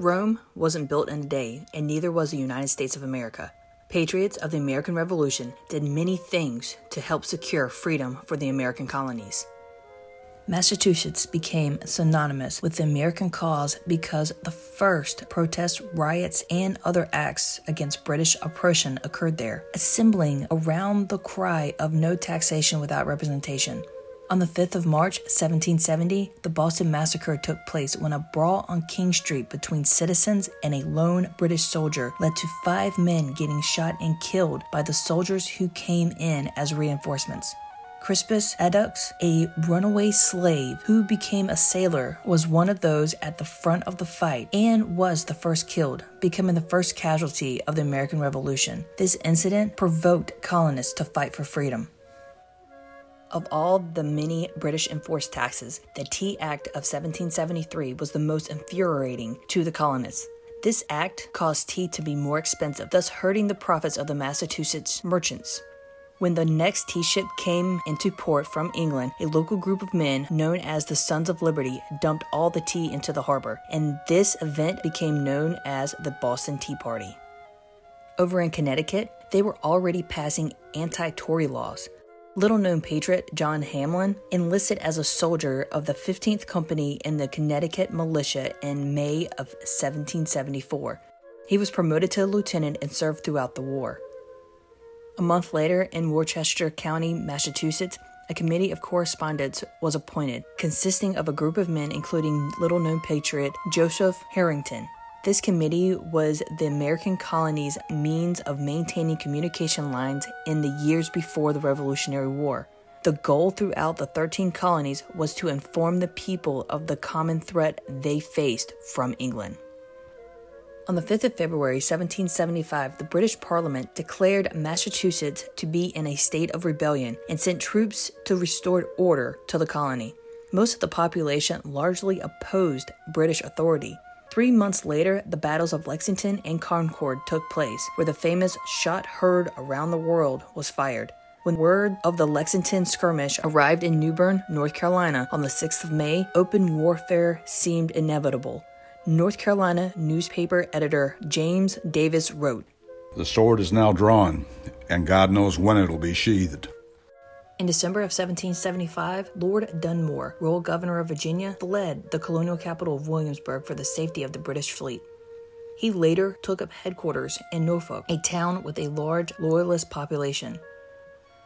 Rome wasn't built in a day, and neither was the United States of America. Patriots of the American Revolution did many things to help secure freedom for the American colonies. Massachusetts became synonymous with the American cause because the first protests, riots, and other acts against British oppression occurred there, assembling around the cry of no taxation without representation. On the 5th of March 1770, the Boston Massacre took place when a brawl on King Street between citizens and a lone British soldier led to five men getting shot and killed by the soldiers who came in as reinforcements. Crispus Attucks, a runaway slave who became a sailor, was one of those at the front of the fight and was the first killed, becoming the first casualty of the American Revolution. This incident provoked colonists to fight for freedom. Of all the many British enforced taxes, the Tea Act of 1773 was the most infuriating to the colonists. This act caused tea to be more expensive, thus hurting the profits of the Massachusetts merchants. When the next tea ship came into port from England, a local group of men known as the Sons of Liberty dumped all the tea into the harbor, and this event became known as the Boston Tea Party. Over in Connecticut, they were already passing anti Tory laws. Little known patriot John Hamlin enlisted as a soldier of the 15th Company in the Connecticut militia in May of 1774. He was promoted to lieutenant and served throughout the war. A month later, in Worcester County, Massachusetts, a committee of correspondence was appointed, consisting of a group of men including little known patriot Joseph Harrington. This committee was the American colony's means of maintaining communication lines in the years before the Revolutionary War. The goal throughout the 13 colonies was to inform the people of the common threat they faced from England. On the 5th of February 1775, the British Parliament declared Massachusetts to be in a state of rebellion and sent troops to restore order to the colony. Most of the population largely opposed British authority. Three months later, the battles of Lexington and Concord took place, where the famous shot heard around the world was fired. When word of the Lexington skirmish arrived in New Bern, North Carolina on the 6th of May, open warfare seemed inevitable. North Carolina newspaper editor James Davis wrote The sword is now drawn, and God knows when it'll be sheathed. In December of 1775, Lord Dunmore, royal governor of Virginia, fled the colonial capital of Williamsburg for the safety of the British fleet. He later took up headquarters in Norfolk, a town with a large loyalist population.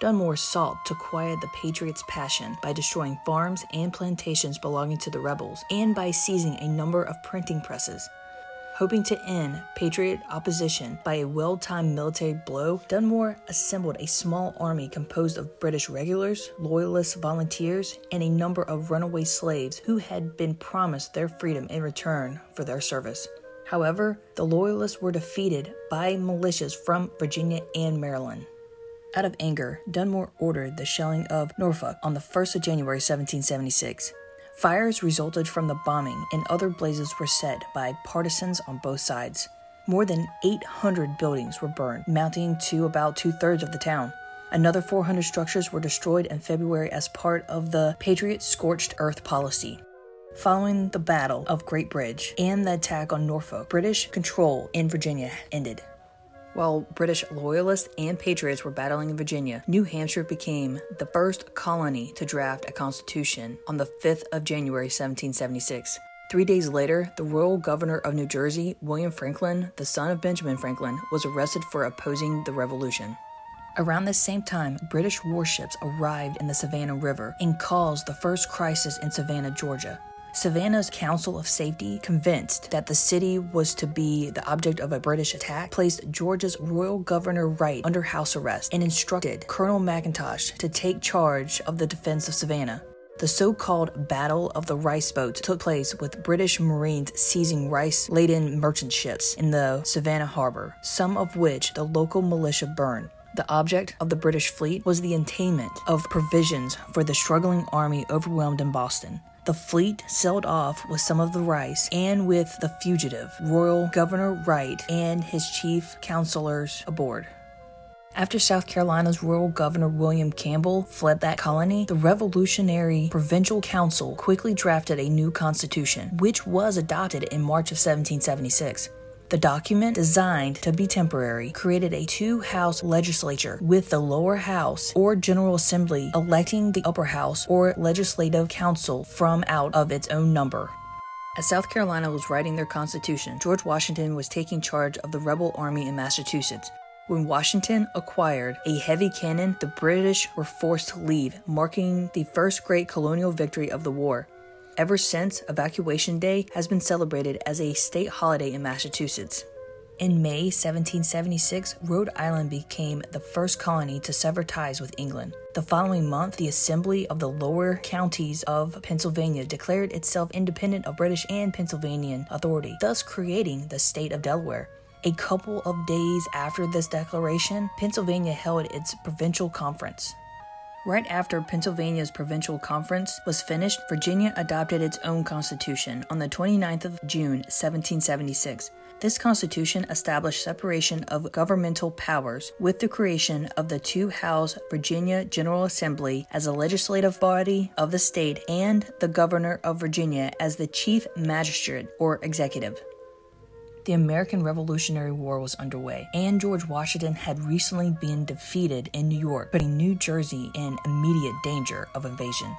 Dunmore sought to quiet the Patriots' passion by destroying farms and plantations belonging to the rebels and by seizing a number of printing presses. Hoping to end Patriot opposition by a well timed military blow, Dunmore assembled a small army composed of British regulars, loyalist volunteers, and a number of runaway slaves who had been promised their freedom in return for their service. However, the Loyalists were defeated by militias from Virginia and Maryland. Out of anger, Dunmore ordered the shelling of Norfolk on the 1st of January 1776. Fires resulted from the bombing, and other blazes were set by partisans on both sides. More than 800 buildings were burned, mounting to about two thirds of the town. Another 400 structures were destroyed in February as part of the Patriot Scorched Earth policy. Following the Battle of Great Bridge and the attack on Norfolk, British control in Virginia ended. While British loyalists and patriots were battling in Virginia, New Hampshire became the first colony to draft a constitution on the 5th of January 1776. Three days later, the royal governor of New Jersey, William Franklin, the son of Benjamin Franklin, was arrested for opposing the revolution. Around this same time, British warships arrived in the Savannah River and caused the first crisis in Savannah, Georgia. Savannah's Council of Safety, convinced that the city was to be the object of a British attack, placed Georgia's royal governor Wright under house arrest and instructed Colonel McIntosh to take charge of the defense of Savannah. The so called Battle of the Rice Boats took place with British Marines seizing rice laden merchant ships in the Savannah harbor, some of which the local militia burned. The object of the British fleet was the attainment of provisions for the struggling army overwhelmed in Boston. The fleet sailed off with some of the rice and with the fugitive, Royal Governor Wright and his chief counselors aboard. After South Carolina's Royal governor William Campbell fled that colony, the Revolutionary Provincial Council quickly drafted a new constitution, which was adopted in March of 1776. The document, designed to be temporary, created a two house legislature with the lower house or General Assembly electing the upper house or legislative council from out of its own number. As South Carolina was writing their constitution, George Washington was taking charge of the rebel army in Massachusetts. When Washington acquired a heavy cannon, the British were forced to leave, marking the first great colonial victory of the war. Ever since, Evacuation Day has been celebrated as a state holiday in Massachusetts. In May 1776, Rhode Island became the first colony to sever ties with England. The following month, the Assembly of the Lower Counties of Pennsylvania declared itself independent of British and Pennsylvanian authority, thus creating the state of Delaware. A couple of days after this declaration, Pennsylvania held its provincial conference. Right after Pennsylvania's provincial conference was finished, Virginia adopted its own constitution on the 29th of June 1776. This constitution established separation of governmental powers with the creation of the two house Virginia General Assembly as a legislative body of the state and the governor of Virginia as the chief magistrate or executive. The American Revolutionary War was underway, and George Washington had recently been defeated in New York, putting New Jersey in immediate danger of invasion.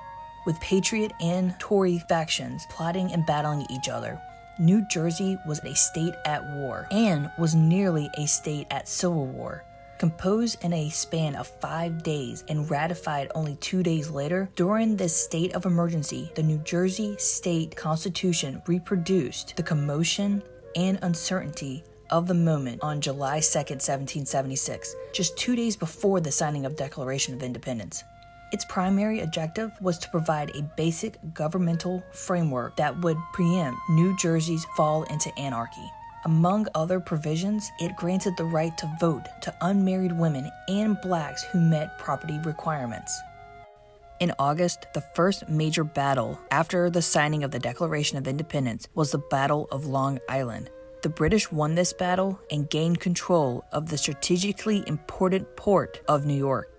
With Patriot and Tory factions plotting and battling each other, New Jersey was a state at war and was nearly a state at civil war. Composed in a span of five days and ratified only two days later, during this state of emergency, the New Jersey State Constitution reproduced the commotion and uncertainty of the moment on July 2, 1776, just two days before the signing of Declaration of Independence. Its primary objective was to provide a basic governmental framework that would preempt New Jersey's fall into anarchy. Among other provisions, it granted the right to vote to unmarried women and blacks who met property requirements. In August, the first major battle after the signing of the Declaration of Independence was the Battle of Long Island. The British won this battle and gained control of the strategically important port of New York.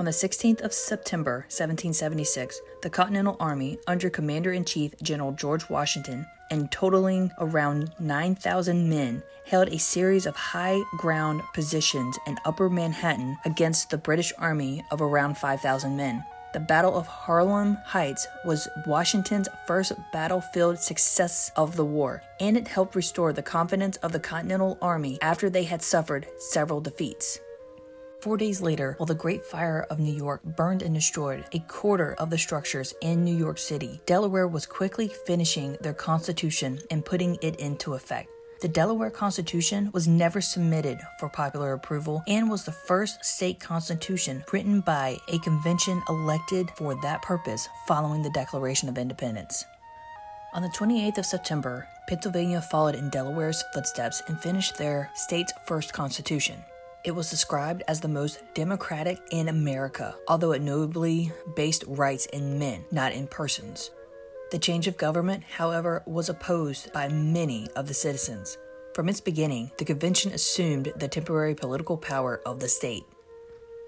On the 16th of September 1776, the Continental Army, under Commander in Chief General George Washington, and totaling around 9,000 men, held a series of high ground positions in upper Manhattan against the British Army of around 5,000 men. The Battle of Harlem Heights was Washington's first battlefield success of the war, and it helped restore the confidence of the Continental Army after they had suffered several defeats. Four days later, while the Great Fire of New York burned and destroyed a quarter of the structures in New York City, Delaware was quickly finishing their constitution and putting it into effect. The Delaware Constitution was never submitted for popular approval and was the first state constitution written by a convention elected for that purpose following the Declaration of Independence. On the 28th of September, Pennsylvania followed in Delaware's footsteps and finished their state's first constitution. It was described as the most democratic in America, although it notably based rights in men, not in persons. The change of government, however, was opposed by many of the citizens. From its beginning, the convention assumed the temporary political power of the state.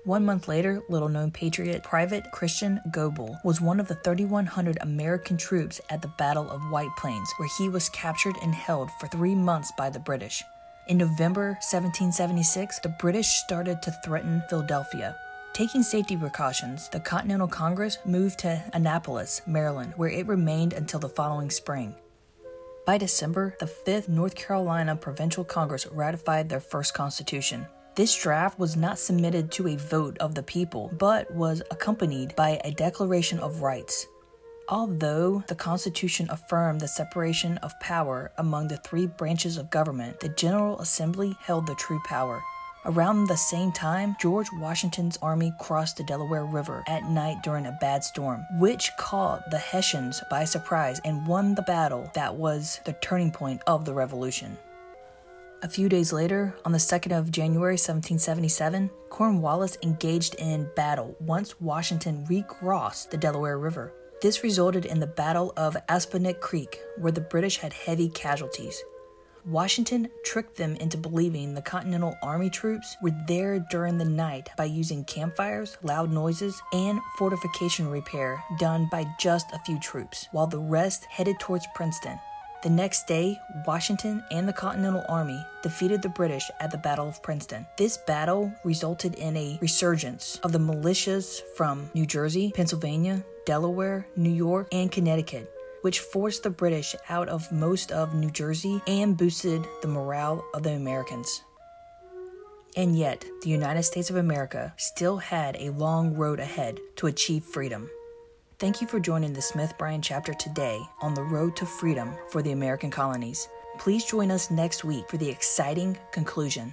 One month later, little known patriot Private Christian Goebel was one of the 3,100 American troops at the Battle of White Plains, where he was captured and held for three months by the British. In November 1776, the British started to threaten Philadelphia. Taking safety precautions, the Continental Congress moved to Annapolis, Maryland, where it remained until the following spring. By December, the 5th North Carolina Provincial Congress ratified their first constitution. This draft was not submitted to a vote of the people, but was accompanied by a Declaration of Rights. Although the Constitution affirmed the separation of power among the three branches of government, the General Assembly held the true power. Around the same time, George Washington's army crossed the Delaware River at night during a bad storm, which caught the Hessians by surprise and won the battle that was the turning point of the Revolution. A few days later, on the 2nd of January 1777, Cornwallis engaged in battle once Washington recrossed the Delaware River. This resulted in the Battle of Assunpink Creek, where the British had heavy casualties. Washington tricked them into believing the Continental Army troops were there during the night by using campfires, loud noises, and fortification repair done by just a few troops, while the rest headed towards Princeton. The next day, Washington and the Continental Army defeated the British at the Battle of Princeton. This battle resulted in a resurgence of the militias from New Jersey, Pennsylvania, Delaware, New York, and Connecticut, which forced the British out of most of New Jersey and boosted the morale of the Americans. And yet, the United States of America still had a long road ahead to achieve freedom. Thank you for joining the Smith Bryan chapter today on the road to freedom for the American colonies. Please join us next week for the exciting conclusion.